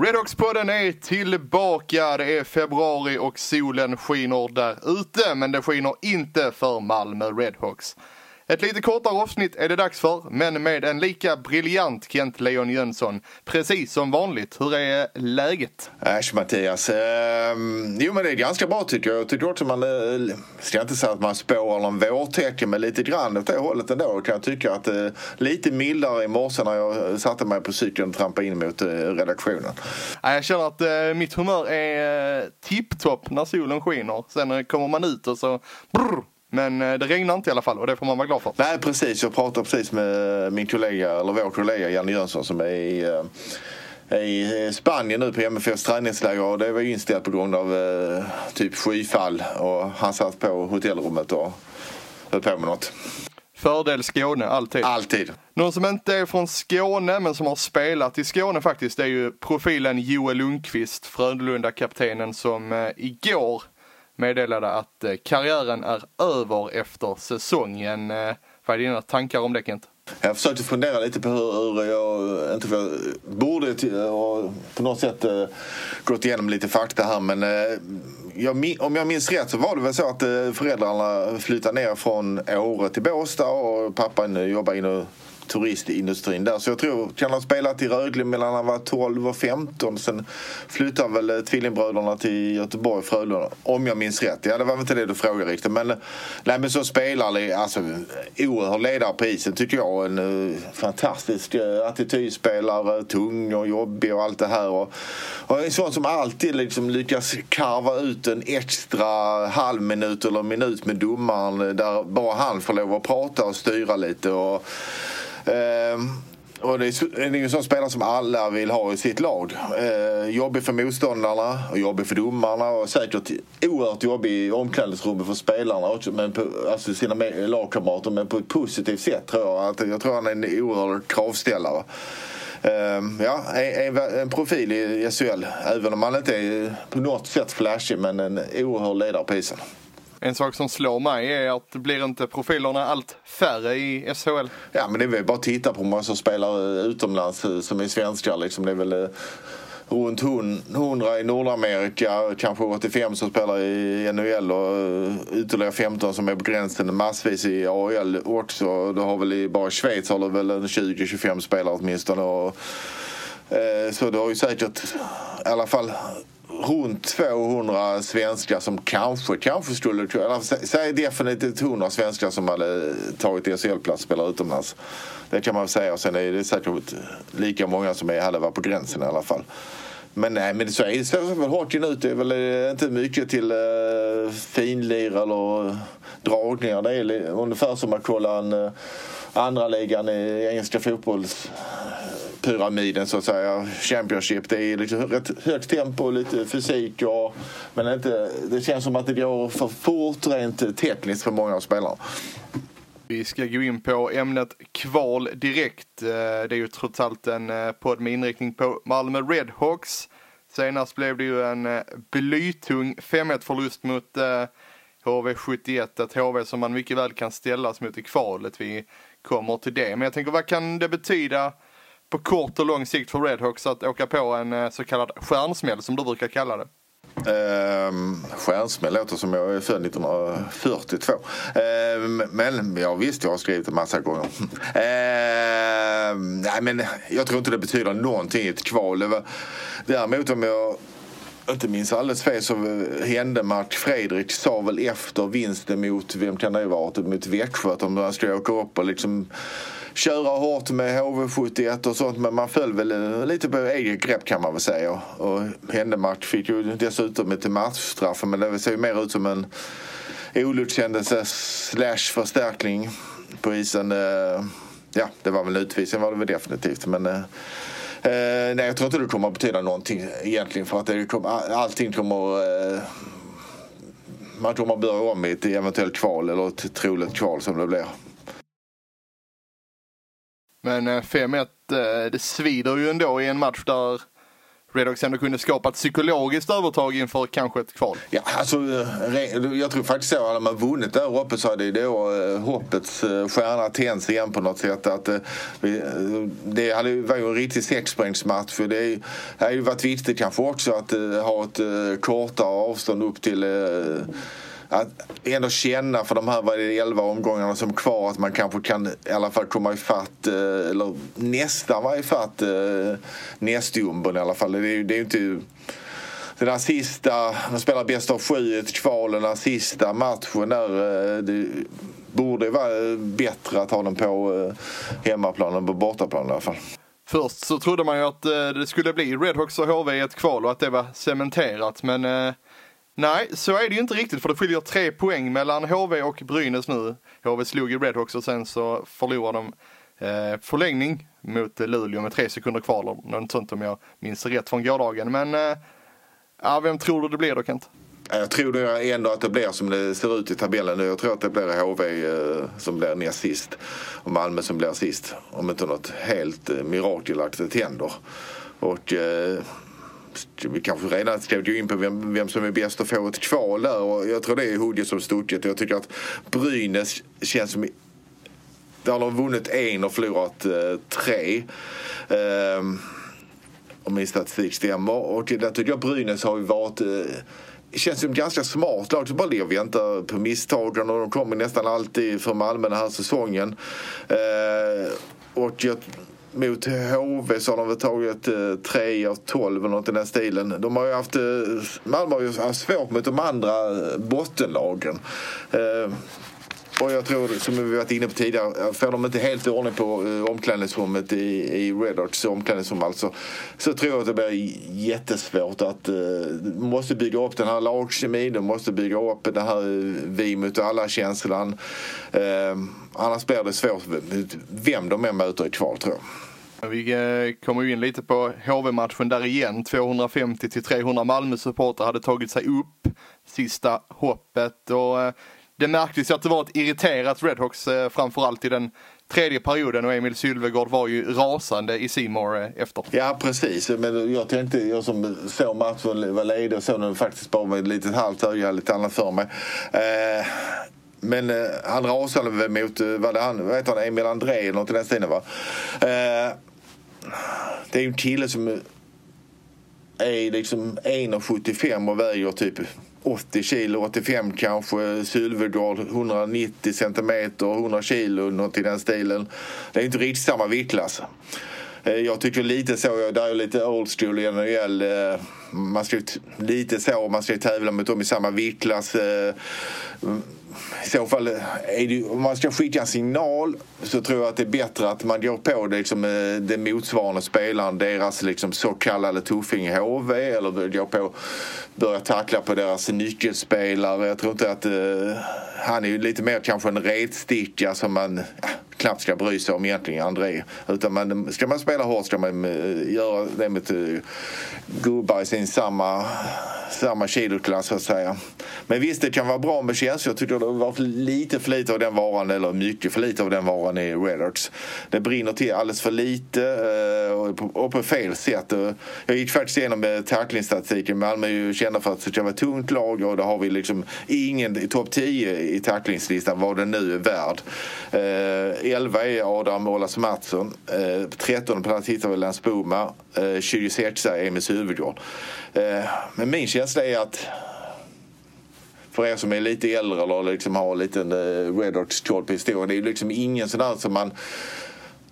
Bort. Redhawks-podden är tillbaka. Det är februari och solen skiner där ute, men det skiner inte för Malmö Redhawks. Ett lite kortare avsnitt är det dags för, men med en lika briljant Kent Leon Jönsson. Precis som vanligt. Hur är läget? Äsch Mattias. Ehm, jo men det är ganska bra tycker jag. Jag tycker också man, eh, ska inte säga att man spår någon vårtecken men lite grann åt det hållet ändå kan jag tycka att eh, lite mildare i morse när jag satte mig på cykeln och trampade in mot eh, redaktionen. Ja, Jag känner att eh, mitt humör är eh, tipptopp när solen skiner. Sen eh, kommer man ut och så brr, men eh, det regnar inte i alla fall och det får man vara glad för. Nej precis, jag pratade precis med min kollega, eller vår kollega Janne Jönsson som är i eh, i Spanien nu på MFFs träningsläger och det var ju inställt på grund av eh, typ skyfall och han satt på hotellrummet och höll på med något. Fördel Skåne, alltid. Alltid. Någon som inte är från Skåne men som har spelat i Skåne faktiskt det är ju profilen Joel Lundqvist, Frölunda-kaptenen som eh, igår meddelade att eh, karriären är över efter säsongen. Eh, vad är dina tankar om det Kent? Jag försökte fundera lite på hur, jag inte för, borde och på något sätt eh, gått igenom lite fakta här men jag, om jag minns rätt så var det väl så att föräldrarna flyttade ner från Åre till Båstad och pappan jobbade inne inom turistindustrin där. Så jag tror kan ha spelat i Rögle mellan han var 12 och 15. Sen flyttade väl eh, tvillingbröderna till Göteborg, Frölunda. Om jag minns rätt. Ja, det var väl inte det du frågade riktigt. Men, eh, nej, men så spelare, alltså oerhörd ledare på isen tycker jag. En uh, fantastisk uh, attitydspelare, tung och jobbig och allt det här. Och, och en sån som alltid liksom lyckas karva ut en extra halv minut eller minut med domaren där bara han får lov att prata och styra lite. Och, Ehm, och det är, ju en sån spelare som alla vill ha i sitt lag. Eh, jobbig för motståndarna och jobbig för domarna och säkert oerhört jobbig i omklädningsrummet för spelarna också, men på, alltså sina lagkamrater men på ett positivt sätt tror jag. Att, jag tror han är en oerhörd kravställare. Ehm, ja, en, en, en profil i SHL. Även om han inte är på något sätt flashig men en oerhörd ledare på isen. En sak som slår mig är att blir inte profilerna allt färre i SHL? Ja men det är väl bara att titta på hur många som spelar utomlands eh, som är svenskar liksom. Det är väl eh, runt 100 i Nordamerika, kanske 85 som spelar i NHL och eh, ytterligare 15 som är på gränsen. Massvis i AHL också. Du har väl i, bara i Schweiz har du väl 20-25 spelare åtminstone. Och, eh, så du har ju säkert i alla fall runt 200 svenskar som kanske, kanske skulle, kunna... säg definitivt 100 svenskar som hade tagit SHL-plats och spelat utomlands. Det kan man väl säga och sen är det säkert lika många som hade varit på gränsen i alla fall. Men nej, men så är det så ser väl hockeyn ut. Det är väl eh, inte mycket till uh, finlir eller dragningar. Det är ungefär som att kolla en uh, andra ligan i engelska fotbolls pyramiden så att säga. Championship. Det är liksom rätt högt tempo och lite fysik. Och, men inte, det känns som att det går för fort rent tekniskt för många av spelarna. Vi ska gå in på ämnet kval direkt. Eh, det är ju trots allt en eh, podd med inriktning på Malmö Redhawks. Senast blev det ju en eh, blytung 5-1 förlust mot HV71. Ett HV som man mycket väl kan ställas mot i kvalet. Vi kommer till det. Men jag tänker vad kan det betyda på kort och lång sikt för Redhawks att åka på en eh, så kallad stjärnsmäll som du brukar kalla det? Um, stjärnsmäll låter som jag är född 1942. Um, ehm, men ja, visst, jag har skrivit en massa gånger. um, nej, men jag tror inte det betyder någonting i ett kval. Däremot om jag inte minns alldeles fel så hände Mark Fredrik sa väl efter vinsten mot, vem kan det ha varit, typ mot Växjö att de skulle åka upp och liksom köra hårt med HV71 och sånt men man föll väl lite på eget grepp kan man väl säga. Och Händemark fick ju dessutom ett matchstraff men det ser ju mer ut som en olyckshändelse slash förstärkning på isen. Eh, ja, det var väl en utvisning var det väl definitivt. Men eh, Eh, nej, jag tror inte det kommer att betyda någonting egentligen för att det kom, allting kommer eh, man kommer att börja om i ett eventuellt kval eller ett troligt kval som det blir. Men eh, 5-1, eh, det svider ju ändå i en match där Redhawks ändå kunde skapa ett psykologiskt övertag inför kanske ett kval. Ja, alltså, eh, jag tror faktiskt så. Hade man vunnit där uppe så hade det då eh, hoppets eh, stjärna tänts igen på något sätt. Att, vi, det hade, var ju en riktig sexpoängsmatch. För det det hade ju varit viktigt kanske också att ha ett kortare avstånd upp till att ändå känna för de här var det 11 omgångarna som kvar att man kanske kan i alla fall komma ifatt eh, eller nästan vara ifatt eh, nästjumbon i alla fall. Det är ju det är inte den här sista, man spelar bäst av sju i ett kval, den här sista matchen där. Eh, det borde vara bättre att ha den på hemmaplan än på bortaplan i alla fall. Först så trodde man ju att det skulle bli Redhawks och HV i ett kval och att det var cementerat. Men eh, nej, så är det ju inte riktigt för det skiljer tre poäng mellan HV och Brynäs nu. HV slog ju Redhawks och sen så förlorade de eh, förlängning mot Luleå med tre sekunder kvar eller något sånt om jag minns rätt från gårdagen. Men eh, ja, vem tror du det blir då Kent? Jag tror ändå att det blir som det ser ut i tabellen nu. Jag tror att det blir HV eh, som blir näst sist och Malmö som blir sist. Om inte något helt eh, mirakelaktigt händer. Och eh, kanske redan ska gå in på vem, vem som är bäst att få ett kval där. Och jag tror det är Hoodie som stucket. Jag tycker att Brynäs känns som där har de vunnit en och förlorat eh, tre. Ehm, om min statistik stämmer. Och där tycker jag Brynäs har ju varit eh, det känns som ganska smart lag som bara ligger och väntar på misstagen och de kommer nästan alltid för Malmö den här säsongen. Eh, och jag, mot HV så har de väl tagit eh, 3 av 12 eller något i den stilen. De har ju haft, eh, Malmö har ju haft svårt mot de andra eh, bottenlagen. Eh, och jag tror, som vi varit inne på tidigare, får de inte helt ordning på uh, omklädningsrummet i, i Red Arts omklädningsrum alltså, så tror jag att det blir jättesvårt att uh, måste bygga upp den här lagkemin, de måste bygga upp den här vi mot alla-känslan. Uh, eh, annars blir det svårt vem de än möter i kval tror jag. Vi kommer ju in lite på HV-matchen där igen. 250 till 300 Malmö-supportrar hade tagit sig upp sista hoppet och det märktes ju att det var ett irriterat Redhawks eh, framförallt i den tredje perioden och Emil Sylvegård var ju rasande i Simor eh, efter. Ja precis, men jag tänkte, jag som såg matchen, var ledig och såg den faktiskt bara med ett litet halvt öga, lite annat för mig. Eh, men eh, han rasade väl mot, eh, vad det han, vad heter han, Emil André eller något i den stilen va? Eh, det är ju en kille som är liksom 1,75 och väger typ 80 kilo, 85 kanske. Sylvegård 190 centimeter, 100 kilo, något i den stilen. Det är inte riktigt samma viktklass. Alltså. Eh, jag tycker lite så, där är lite old school i NHL. Eh, man ska ju lite så, man ska ju tävla mot dem i samma viktklass. Eh, i så fall, eh, är det, om man ska skicka en signal så tror jag att det är bättre att man går på det, liksom, eh, det motsvarande spelaren, deras liksom, så kallade tuffing i HV eller går på börja tackla på deras nyckelspelare. Jag tror inte att eh, han är ju lite mer kanske en retsticka som man ja, knappt ska bry sig om egentligen, André. Utan man, ska man spela hårt ska man eh, göra det med eh, gubbar i sin samma, samma kiloklass så att säga. Men visst, det kan vara bra med känslor. Jag tycker det var varit lite för lite av den varan, eller mycket för lite av den varan i Redarts. Det brinner till alldeles för lite eh, och på, fel sätt. Jag gick faktiskt igenom tacklingsstatistiken. Malmö är ju kända för att det ska vara ett tungt lag och då har vi liksom ingen i topp 10 i tacklingslistan vad den nu är värd. 11 är Adam Olas Mattsson. Eh, 13 plats hittar vi Lance Boma. Eh, 26 är Emils Sylvegård. Eh, men min känsla är att för er som är lite äldre eller liksom har en liten eh, Red koll på historien. Det är ju liksom ingen sån där som man...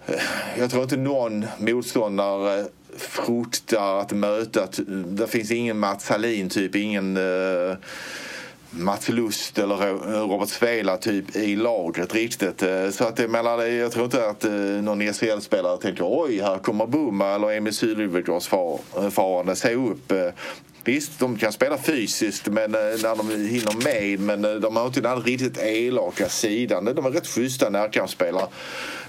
eh, jag tror inte någon motståndare fruktar att möta. Det finns ingen Mats Hallin typ, ingen Eh, Mats Lust eller eh, Robert Svela typ i laget riktigt. Eh, så att jag menar, jag tror inte att eh, någon SHL-spelare tänker oj, här kommer Bumma eller Emil Sylvegårds farande. Se upp. Visst, de kan spela fysiskt men, när de hinner med men de har inte den riktigt elaka sidan. De är rätt schyssta närkampsspelare.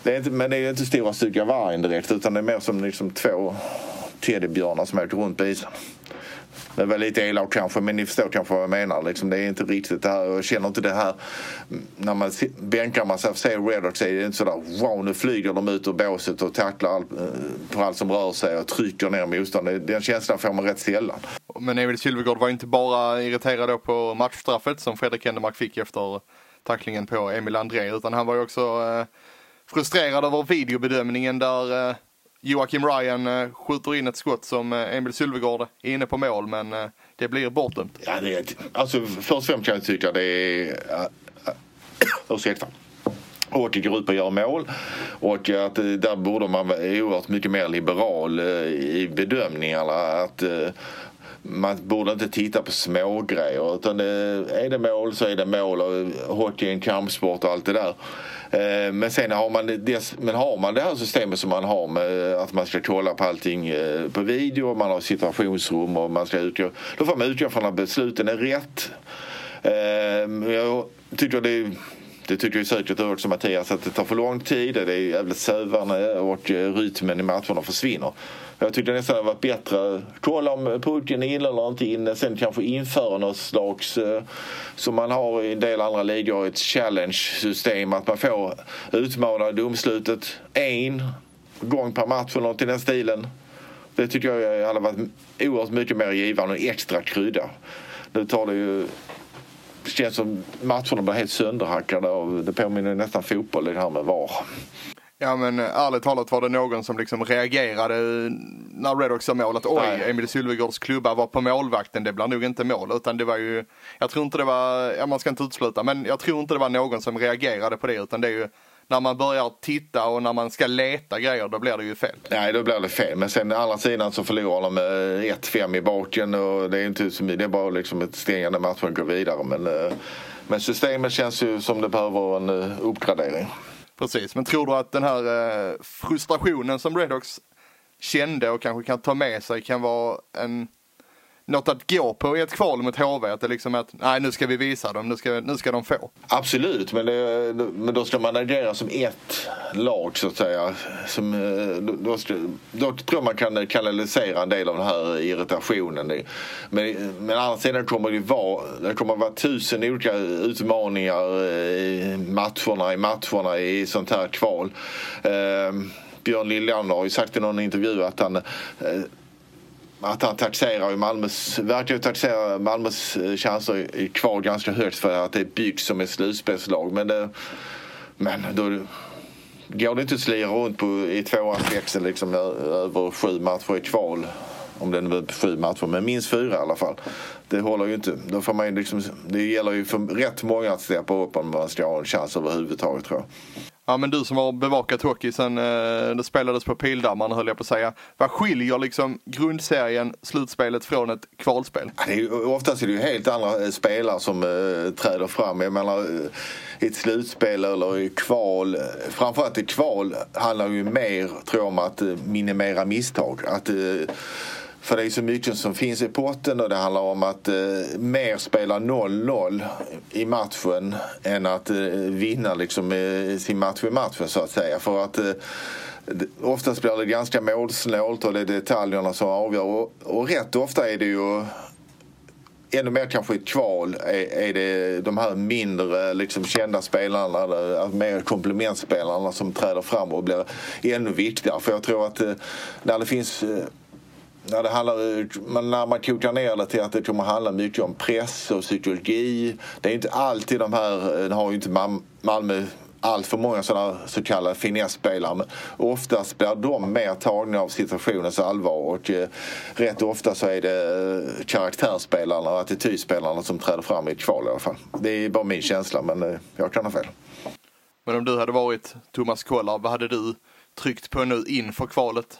Det är inte, men det är inte stora stycken vargen direkt utan det är mer som liksom två teddybjörnar som åker runt på isen. Det var lite elak kanske, men ni förstår kanske vad jag menar. Liksom, det är inte riktigt det här. Jag känner inte det här när man bänkar man sig ser Redox är det inte sådär wow nu flyger de ut ur båset och tacklar all, eh, på allt som rör sig och trycker ner motståndaren. Den känslan får man rätt sällan. Men Emil Sylvegård var inte bara irriterad på matchstraffet som Fredrik Endemark fick efter tacklingen på Emil André utan han var ju också eh, frustrerad över videobedömningen där eh, Joakim Ryan eh, skjuter in ett skott som eh, Emil Sylvegård är inne på mål men eh, det blir bortdömt. Ja, det är, alltså, först och främst kan jag tycka det är... Ursäkta. Och går ut på att göra mål. Och att där borde man vara oerhört mycket mer liberal i bedömningarna. Att man borde inte titta på smågrejer. Utan det, är det mål så är det mål. Och hockey är en kampsport och allt det där. Eh, men sen har man det, men har man det här systemet som man har med eh, att man ska kolla på allting eh, på video, man har situationsrum och man ska utgå, då får man utgå från att besluten är rätt. Ehm, jag tycker det det tycker ju säkert också Mattias att det tar för lång tid, det är jävligt sövande och rytmen i matcherna försvinner. Jag tyckte nästan det var bättre kolla om pucken är inne eller inte inne. Sen kanske införa något slags, eh, som man har i en del andra ligor, ett challenge-system. Att man får utmana domslutet en gång per match eller något i den stilen. Det tycker jag hade varit oerhört mycket mer givande och extra krydda. Nu tar det ju det känns som matcherna blir helt sönderhackade och det påminner nästan fotboll det här med VAR. Ja men eh, ärligt talat var det någon som liksom reagerade när Redhawks sa mål att oj, Nej. Emil Sylvegårds klubba var på målvakten, det blir nog inte mål. Utan det var ju, jag tror inte det var, ja man ska inte utesluta, men jag tror inte det var någon som reagerade på det utan det är ju när man börjar titta och när man ska leta grejer då blir det ju fel. Nej, då blir det fel. Men sen å andra sidan så förlorar de med 1-5 i baken och det är inte så mycket. Det är bara liksom ett stängande match och gå vidare. Men, eh, men systemet känns ju som det behöver en eh, uppgradering. Precis, men tror du att den här eh, frustrationen som Redhawks kände och kanske kan ta med sig kan vara en något att gå på i ett kval mot HV? Att det liksom är att nej nu ska vi visa dem, nu ska, nu ska de få. Absolut, men, det, men då ska man agera som ett lag så att säga. Som, eh, då, då, ska, då tror jag man kan kanalisera en del av den här irritationen. Men, men å andra sidan kommer det vara, det kommer vara tusen olika utmaningar eh, i matcherna, i matcherna i sånt här kval. Eh, Björn Liljander har ju sagt i någon intervju att han eh, att han taxerar Malmös, verkar ju taxera Malmös eh, chanser kvar ganska högt för att det är byggt som ett slutspelslag. Men, det, men då går det inte att slira runt på, i tvåans växel liksom, över sju matcher i kval. Om det nu är sju matcher, men minst fyra i alla fall. Det håller ju inte. Då får man liksom, det gäller ju för rätt många att steppa upp om man ska ha en chans överhuvudtaget tror jag. Ja men du som har bevakat hockey sen eh, det spelades på Pildammarna höll jag på att säga. Vad skiljer liksom grundserien, slutspelet från ett kvalspel? Ja, Det är ju, oftast är det ju helt andra eh, spelare som eh, träder fram. Jag menar, i ett slutspel eller i kval. Eh, framförallt i kval handlar ju mer, tror jag, om att minimera misstag. Att, eh, för det är så mycket som finns i potten och det handlar om att eh, mer spela 0-0 i matchen än att eh, vinna liksom, eh, sin match i matchen så att säga. För att eh, Oftast blir det ganska målsnålt och det är detaljerna som avgör. Och, och rätt ofta är det ju ännu mer kanske i ett kval är, är det de här mindre liksom, kända spelarna, eh, mer komplementspelarna som träder fram och blir ännu viktigare. För jag tror att eh, när det finns eh, när, det handlar, men när man kokar ner det till att det kommer handla mycket om press och psykologi. Det är inte alltid de här, eh, nu har ju inte Malmö allt för många sådana så kallade finesspelare. Men oftast blir de mer tagna av situationens allvar och eh, rätt ofta så är det eh, karaktärsspelarna och attitydspelarna som träder fram i ett kval i alla fall. Det är bara min känsla men eh, jag kan ha fel. Men om du hade varit Thomas Kollar, vad hade du tryckt på nu inför kvalet?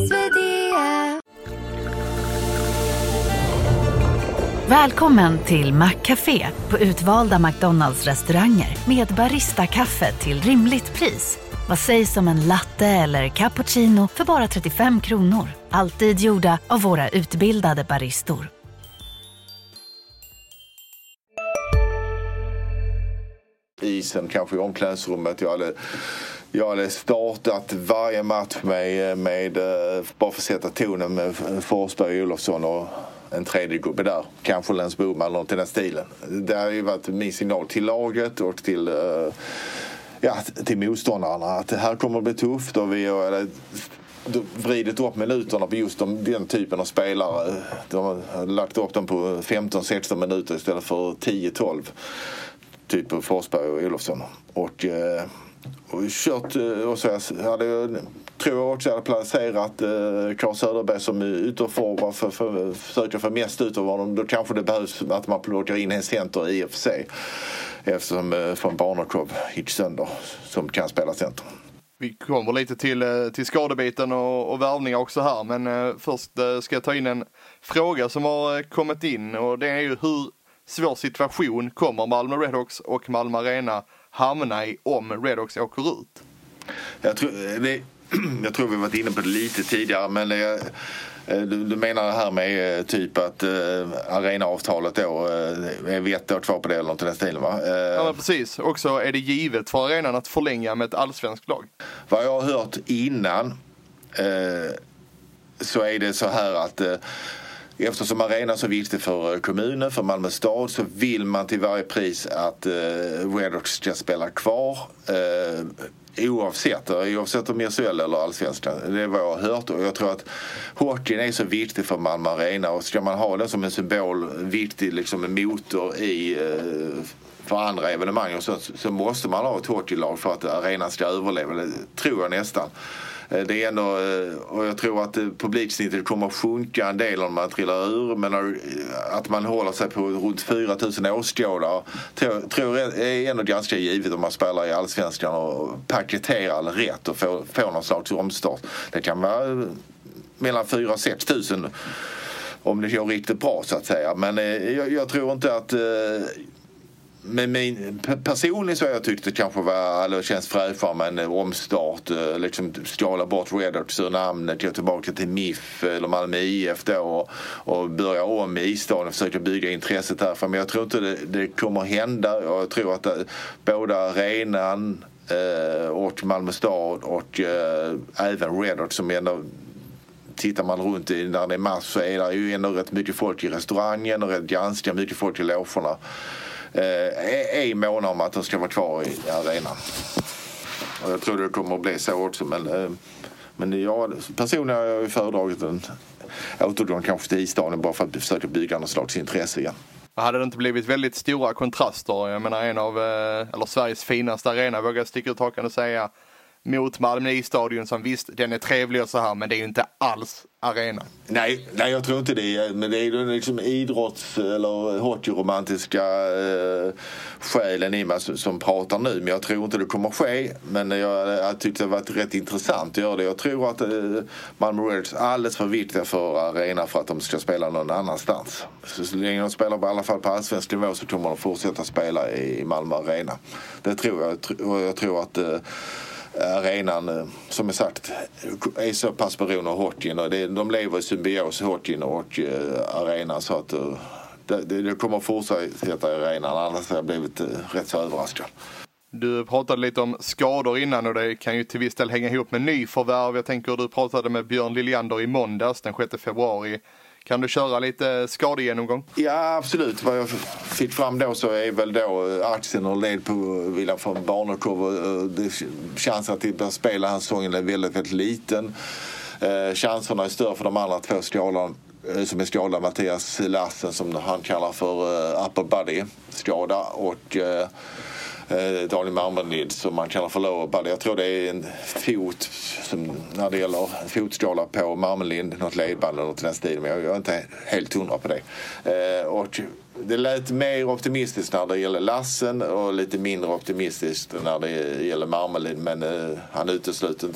Välkommen till Maccafé på utvalda McDonalds restauranger med Baristakaffe till rimligt pris. Vad sägs om en latte eller cappuccino för bara 35 kronor? Alltid gjorda av våra utbildade baristor. isen, kanske i omklädningsrummet. Jag hade, jag hade startat varje match med, med eh, bara för att sätta tonen med Forsberg och Olofsson och en tredje gubbe där. Kanske Lens Boman eller något i den stilen. Det har ju varit min signal till laget och till uh, ja, till motståndarna att det här kommer att bli tufft och vi har vridit upp minuterna på just de, den typen av spelare. De har lagt upp dem på 15-16 minuter istället för 10-12 typ Forsberg och Olofsson. Och, eh, och kört eh, och så hade jag, tror jag också hade placerat eh, Söderberg som ytterforward för, för, försöka få mest ut av honom. Då kanske det behövs att man plockar in en center i och för sig. Eftersom eh, från Barnekov gick sönder som kan spela center. Vi kommer lite till, eh, till skadebiten och, och värvningar också här men eh, först eh, ska jag ta in en fråga som har eh, kommit in och det är ju hur svår situation kommer Malmö Redhawks och Malmö Arena hamna i om Redhawks åker ut? Jag tror, det, jag tror vi varit inne på det lite tidigare men det, du, du menar här med eh, typ att uh, arenaavtalet då uh, är vi ett år kvar på det eller något i den stilen va? Uh, ja precis. Också är det givet för arenan att förlänga med ett allsvenskt lag? Vad jag har hört innan uh, så är det så här att Eftersom arenan är så viktig för eh, kommunen, för Malmö stad så vill man till varje pris att eh, Redox ska spela kvar. Eh, oavsett, eh, oavsett om SHL eller allsvenskan. Det är vad jag har hört och jag tror att hockeyn är så viktig för Malmö Arena och ska man ha den som en symbol, viktig liksom motor i eh, för andra evenemang och så, så måste man ha ett hockeylag för att arenan ska överleva. Det tror jag nästan. Eh, det är ändå, eh, och jag tror att eh, publiksnittet kommer att sjunka en del om man trillar ur. Men att man håller sig på runt 4 000 åskådare tror jag är ändå ganska givet om man spelar i Allsvenskan och paketerar rätt och får, får någon slags omstart. Det kan vara mellan 4 000 och 6 000 om det går riktigt bra så att säga. Men jag, jag tror inte att men min, personligen så har jag tyckt det kanske var, eller känns fräschare med en omstart. Eh, liksom skala bort Redhawks ur namnet, gå tillbaka till MIF eller Malmö IF då och, och börja om i staden och försöka bygga intresset därifrån. Men jag tror inte det, det kommer hända. Jag tror att det, båda både arenan eh, och Malmö stad och eh, även Redhawks som ändå tittar man runt i när det är mars så är det ju ändå rätt mycket folk i restaurangen och rätt ganska mycket folk i logerna Eh, är måna om att de ska vara kvar i arenan. Och jag tror det kommer att bli så också. Men, eh, men jag, personligen har jag föredragit en återgång kanske till isdagen bara för att försöka bygga något slags intresse igen. Hade det inte blivit väldigt stora kontraster? Jag menar en av, eh, eller Sveriges finaste arena vågar jag sticka ut hakan och säga mot Malmö isstadion som visst, den är trevlig och så här men det är ju inte alls arena. Nej, nej jag tror inte det. Men det är ju liksom idrotts eller hockeyromantiska eh, själen i mig som, som, pratar nu. Men jag tror inte det kommer ske. Men jag, jag tyckte det varit rätt intressant att göra det. Jag tror att eh, Malmö Reds är alldeles för viktiga för arena för att de ska spela någon annanstans. Så, så länge de spelar på, i alla fall på allsvensk nivå så kommer de fortsätta spela i Malmö Arena. Det tror jag. Och jag tror att eh, arenan eh, som är sagt är så pass beroende av hockeyn. Och det, de lever i symbios, hockeyn och arenan. Så att eh, det, det, kommer fortsätta i arenan annars har jag blivit eh, rätt så överraskad. Du pratade lite om skador innan och det kan ju till viss del hänga ihop med nyförvärv. Jag tänker du pratade med Björn Liljander i måndags den 6 februari. Kan du köra lite skadegenomgång? Ja absolut. Vad jag fick fram då så är väl då eh, aktien och led på eh, William von Barnekow. Eh, Chansen att börja spela den här säsongen är väldigt, väldigt liten. Eh, chanserna är större för de andra två skålarna som är skadad. Mattias Lassen som han kallar för uh, upper body skada och uh, eh, Daniel Marmelid som man kallar för förlorat. Jag tror det är en fot som, när det gäller fotskala på Marmelid, något ledband eller något i den stilen. Men jag, jag är inte helt hundra på det. Eh, och det lät mer optimistiskt när det gäller Lassen och lite mindre optimistiskt när det gäller Marmelid. Men eh, han utesluter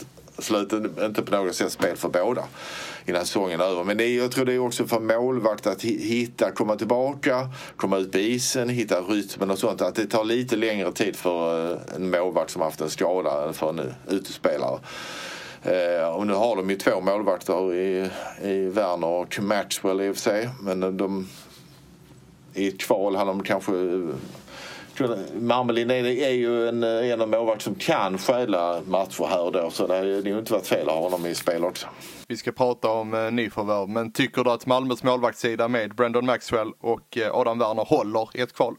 inte inte på något sätt spel för båda innan säsongen är över. Men det är, jag tror det är också för målvakt att hitta, komma tillbaka, komma ut på isen, hitta rytmen och sånt. Att det tar lite längre tid för eh, en målvakt som haft en skada än för en utespelare. Eh, och nu har de ju två målvakter i, i Werner och Matchwell i och för sig. Men de, i ett kval hade de kanske Marmelin är, ju en, en av målvakter som kan stjäla matcher här och då så det hade ju inte varit fel att ha honom i spel också. Vi ska prata om eh, nyförvärv, men tycker du att Malmös målvaktssida med Brandon Maxwell och eh, Adam Werner håller i ett kval?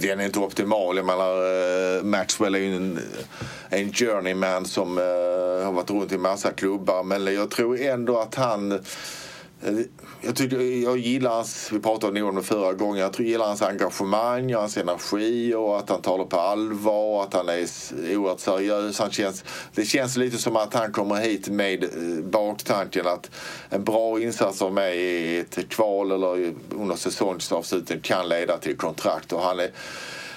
Den är inte optimal. Jag menar, eh, Maxwell är ju en, en journeyman som eh, har varit runt i massa klubbar men jag tror ändå att han Eh, Eh, jag, tycker, jag gillar hans, vi pratade om det förra gången, jag gillar hans engagemang, hans energi och att han talar på allvar, och att han är oerhört seriös. Han känns, det känns lite som att han kommer hit med eh, baktanken att en bra insats av mig i ett kval eller under säsongsavslutningen kan leda till kontrakt. Och han är,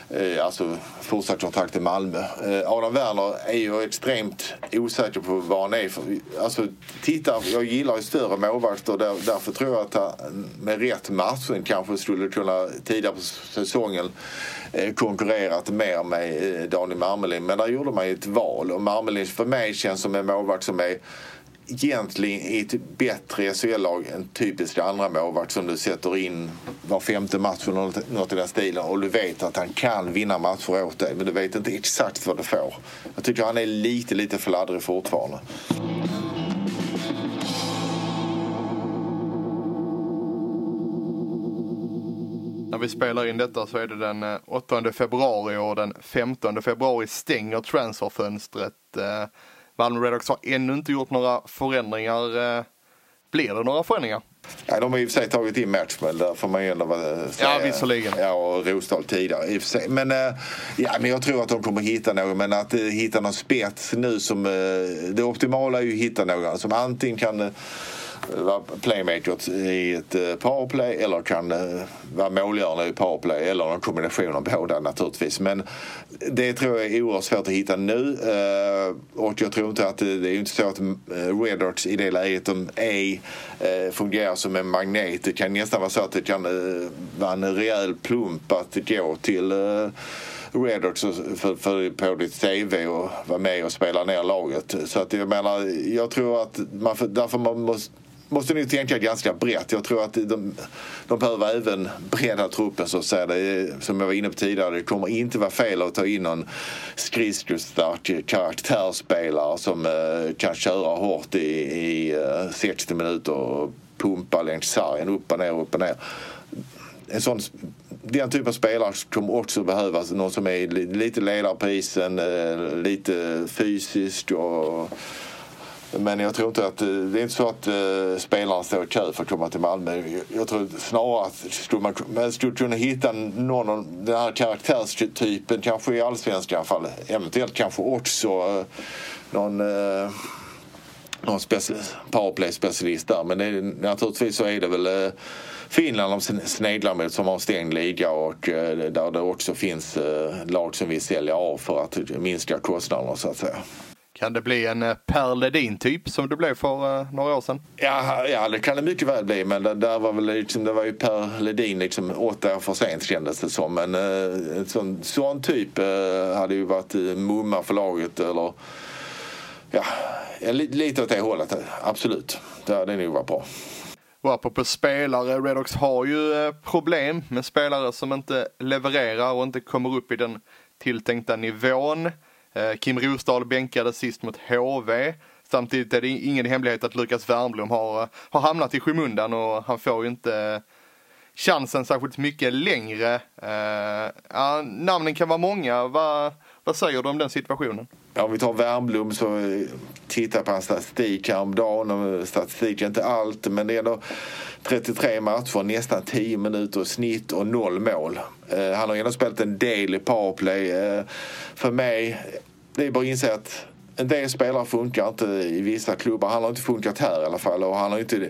Eh, alltså fortsatt kontrakt i Malmö. Eh, Adam Werner är ju extremt osäker på vad han är för. Alltså, titta, jag gillar ju större målvakter där, därför tror jag att han med rätt matchning kanske skulle kunna tidigare på säsongen eh, konkurrerat mer med eh, Daniel Marmelin. Men där gjorde man ju ett val och Marmelin för mig känns som en målvakt som är egentligen i ett bättre SHL-lag än typiska andra målvakt som du sätter in var femte match eller något i den stilen och du vet att han kan vinna matcher åt dig men du vet inte exakt vad du får. Jag tycker han är lite, lite för laddrig fortfarande. När vi spelar in detta så är det den eh, 8 februari och den 15 februari stänger transferfönstret. Eh, Eh, Malmö Redhawks har ännu inte gjort några förändringar. Eh, blir det några förändringar? Ja, de har i och för sig tagit in Matchmill, där får man ju ändå säga. Ja, visserligen. Ja, och Rosdahl tidigare i och för sig. Men, eh, ja, men jag tror att de kommer hitta någon. Men att hitta någon spets nu som... Det optimala är ju att hitta någon som antingen kan vara playmaker i ett eh, powerplay eller kan eh, vara målgörande i powerplay eller en kombination av båda naturligtvis. Men det tror jag är oerhört svårt att hitta nu eh, och jag tror inte att det är inte så att Redhawks i det läget de är fungerar som en magnet. Det kan nästan vara så att det kan vara en rejäl plump att gå till Redhawks för, för, på ditt tv och vara med och spela ner laget. Så att jag menar, jag tror att man, därför man måste måste ni tänka ganska brett. Jag tror att de, de behöver även bredda truppen så att säga. Det, som jag var inne på tidigare, det kommer inte vara fel att ta in någon skridskostark karaktärsspelare som eh, kan köra hårt i, i eh, 60 minuter och pumpa längs sargen upp och ner, upp och ner. En sån, den typen av spelare kommer också behövas. Någon som är lite ledare på isen, eh, lite fysiskt och men jag tror inte att eh, det är inte så att uh, spelarna står i kö för att komma till Malmö. Jag tror snarare att skulle man, man skulle kunna hitta någon av den här karaktärstypen, kanske i allsvenskan i alla fall, eventuellt kanske också uh, någon uh, någon powerplay-specialist där. Men det, naturligtvis så är det väl Finland de sneglar mot som har en stängd liga och där det också finns lag som vill sälja av för att minska kostnaderna så att säga. Kan det bli en eh, Per Ledin-typ som det blev för uh, några år sedan? Ja, ja, det kan det mycket väl bli. Men det, där var väl liksom, det var ju Per Ledin liksom åtta år för sent kändes det som. Men uh, en sån, sån typ uh, hade ju varit uh, mumma för laget eller ja, lite åt det hållet. Absolut. Det hade nog varit bra. Och apropå spelare, Redox har ju problem med spelare som inte levererar och inte kommer upp i den tilltänkta nivån. Eh, Kim Rosdahl bänkades sist mot HV. Samtidigt är det ingen hemlighet att Lukas Wernbloom har, eh, har hamnat i skymundan och han får ju inte eh, chansen särskilt mycket längre. Uh, namnen kan vara många. Va, Vad säger du om den situationen? Ja, om vi tar Wernbloom så eh, tittar på hans statistik häromdagen. Och Statistik är inte allt, men det är ändå 33 matcher, nästan 10 minuter i snitt och noll mål. Eh, han har ändå spelat en del i powerplay. Eh, för mig, det är bara att inse att en del spelare funkar inte i vissa klubbar. Han har inte funkat här i alla fall. Och han har inte,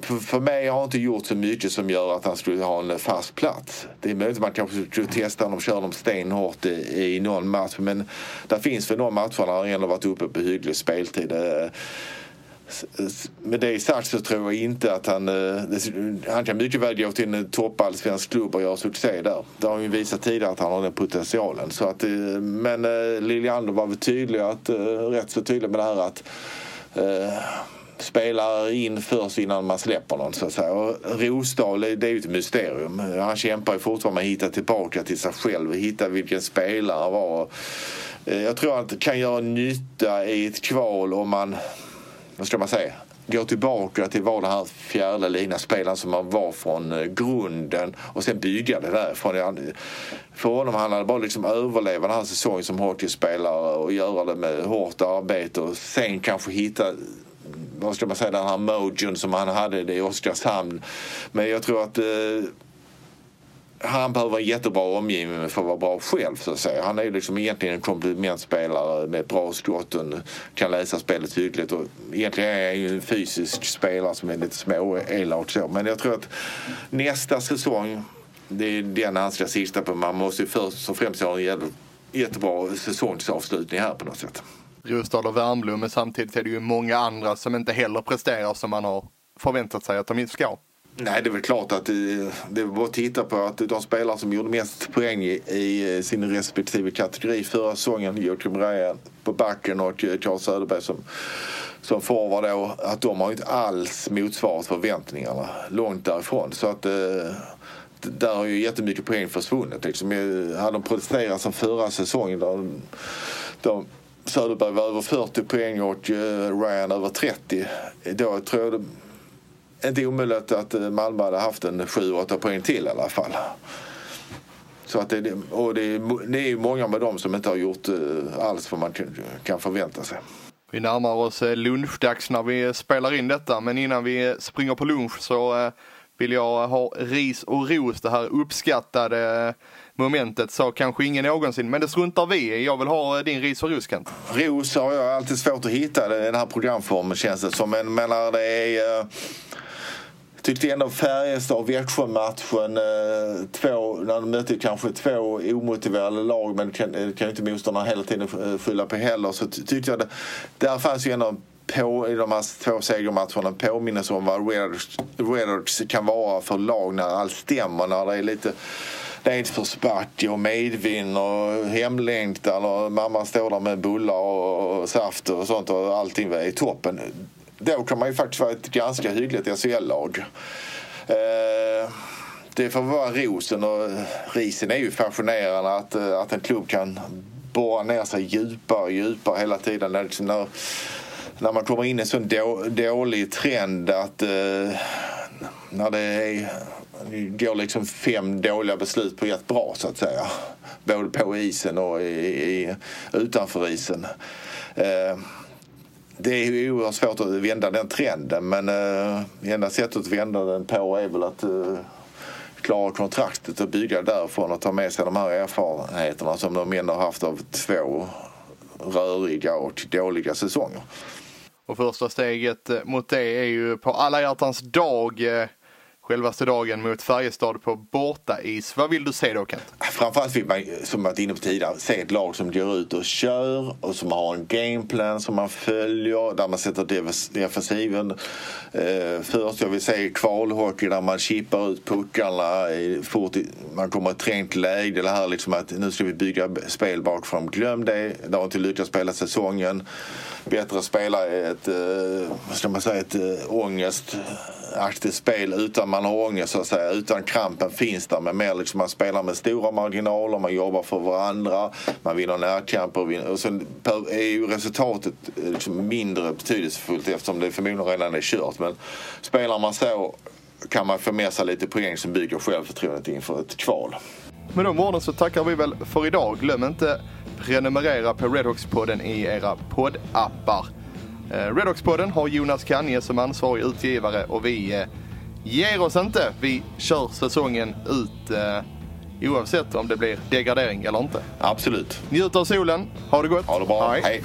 för, för mig har han inte gjort så mycket som gör att han skulle ha en fast plats. Det är möjligt att man kanske skulle testa honom och köra honom stenhårt i, i någon match. Men det finns för några matcher när han ändå varit uppe på hygglig speltid. Eh, med det sagt så tror jag inte att han... Eh, han kan mycket väl gå till en toppallsvensk klubb och göra succé där. Det har ju visat tidigare att han har den potentialen. Så att, eh, men Liljander var väl tydlig att, rätt så tydlig med det här att spelar in först innan man släpper någon så att säga. Och Rosdahl, det är ju ett mysterium. Han kämpar ju fortfarande med att hitta tillbaka till sig själv, hitta vilken spelare han var. Eh, jag tror att det kan göra nytta i ett kval om man, vad ska man säga, går tillbaka till var den här fjärde lina spelaren som man var från eh, grunden och sen bygga det därifrån. För honom handlar det bara om liksom överleva den här säsongen som hockeyspelare och göra det med hårt arbete och sen kanske hitta vad ska man säga, den här mojon som han hade i Oskarshamn. Men jag tror att eh, han behöver en jättebra omgivning för att vara bra själv så att säga. Han är liksom egentligen en komplementspelare med bra skott och kan läsa spelet hyggligt. Och egentligen är han ju en fysisk spelare som är lite små elak. Men jag tror att nästa säsong, det är den han ska sikta på. Man måste ju först och främst ha en jättebra säsongsavslutning här på något sätt. Rosdahl och Wernbloom, men samtidigt är det ju många andra som inte heller presterar som man har förväntat sig att de ska. Nej, det är väl klart att det, det är bara att titta på att de spelare som gjorde mest poäng i, i sin respektive kategori förra säsongen, Joakim Ryan på backen och Charles Söderberg som, som forward då, att de har inte alls motsvarat förväntningarna. Långt därifrån. Så att eh, där har ju jättemycket poäng försvunnit. Liksom. Eh, hade de protesterat som förra säsongen då, de, Söderberg var över 40 poäng och eh, Ryan över 30. Då tror jag det inte omöjligt att eh, Malmö hade haft en 7-8 poäng till i alla fall. Så att det, och det, är, det är ju många med dem som inte har gjort eh, alls vad man kan, förvänta sig. Vi närmar oss lunchdags när vi spelar in detta, men innan vi springer på lunch så vill jag ha ris och ros, det här uppskattade momentet sa kanske ingen någonsin, men det struntar vi i. Jag vill ha eh, din ris och ros Kent. Ros har jag alltid svårt att hitta i den här programformen känns det som. Men menar det är... Eh, jag tyckte ändå Färjestad-Växjö-matchen, eh, två, när de mötte kanske två omotiverade lag men kan, eh, kan ju inte motståndarna hela tiden skylla på heller. Så tyckte jag det, där fanns ju ändå på, i de här två segermatcherna en påminnelse om vad Redhawks- kan vara för lag när allt stämmer. När det är lite nedförsbacke för och medvind och hemlängtan och mamma står där med bullar och, saft och sånt och allting är i toppen. Då kan man ju faktiskt vara ett ganska hyggligt SHL-lag. Eh, det får vara rosen och risen är ju fascinerande att, eh, att en klubb kan borra ner sig djupare och djupare hela tiden. Liksom när, när, man kommer in i en sån då, dålig trend att eh, när det är, går liksom fem dåliga beslut på ett bra så att säga. Både på isen och i, i, utanför isen. Eh, det är ju oerhört svårt att vända den trenden men eh, enda sättet att vända den på är väl att eh, klara kontraktet och bygga därifrån och ta med sig de här erfarenheterna som de ändå har haft av två röriga och dåliga säsonger. Och första steget eh, mot det är ju på alla hjärtans dag, eh, självaste dagen mot Färjestad på bortais. Vad vill du se då Kent? Framförallt vill man, som varit inne på tidigare, se ett lag som går ut och kör och som har en gameplan som man följer, där man sätter defensiven eh, först. Jag vill se kvalhockey där man chippar ut puckarna fort i, man kommer i ett trängt läge. Det här liksom att nu ska vi bygga spel bakifrån. Glöm det. Det har inte lyckats spela säsongen. Bättre spela ett, eh, vad ska man säga, ett eh, aktivt spel utan man har ångest så att säga. Utan krampen finns där men mer liksom man spelar med stora marginaler, man jobbar för varandra, man vinner närkamper och, sen är ju resultatet eh, liksom mindre betydelsefullt eftersom det förmodligen redan är kört. Men spelar man så kan man få med sig lite poäng som bygger självförtroendet inför ett kval. Med de orden så tackar vi väl för idag. Glöm inte prenumerera på Redhawks-podden i era poddappar. Eh, Redhawks-podden har Jonas Kanje som ansvarig utgivare och vi eh, ger oss inte. Vi kör säsongen ut eh, oavsett om det blir degradering eller inte. Absolut. Njut av solen, ha det gott. Ha det bra. Hej.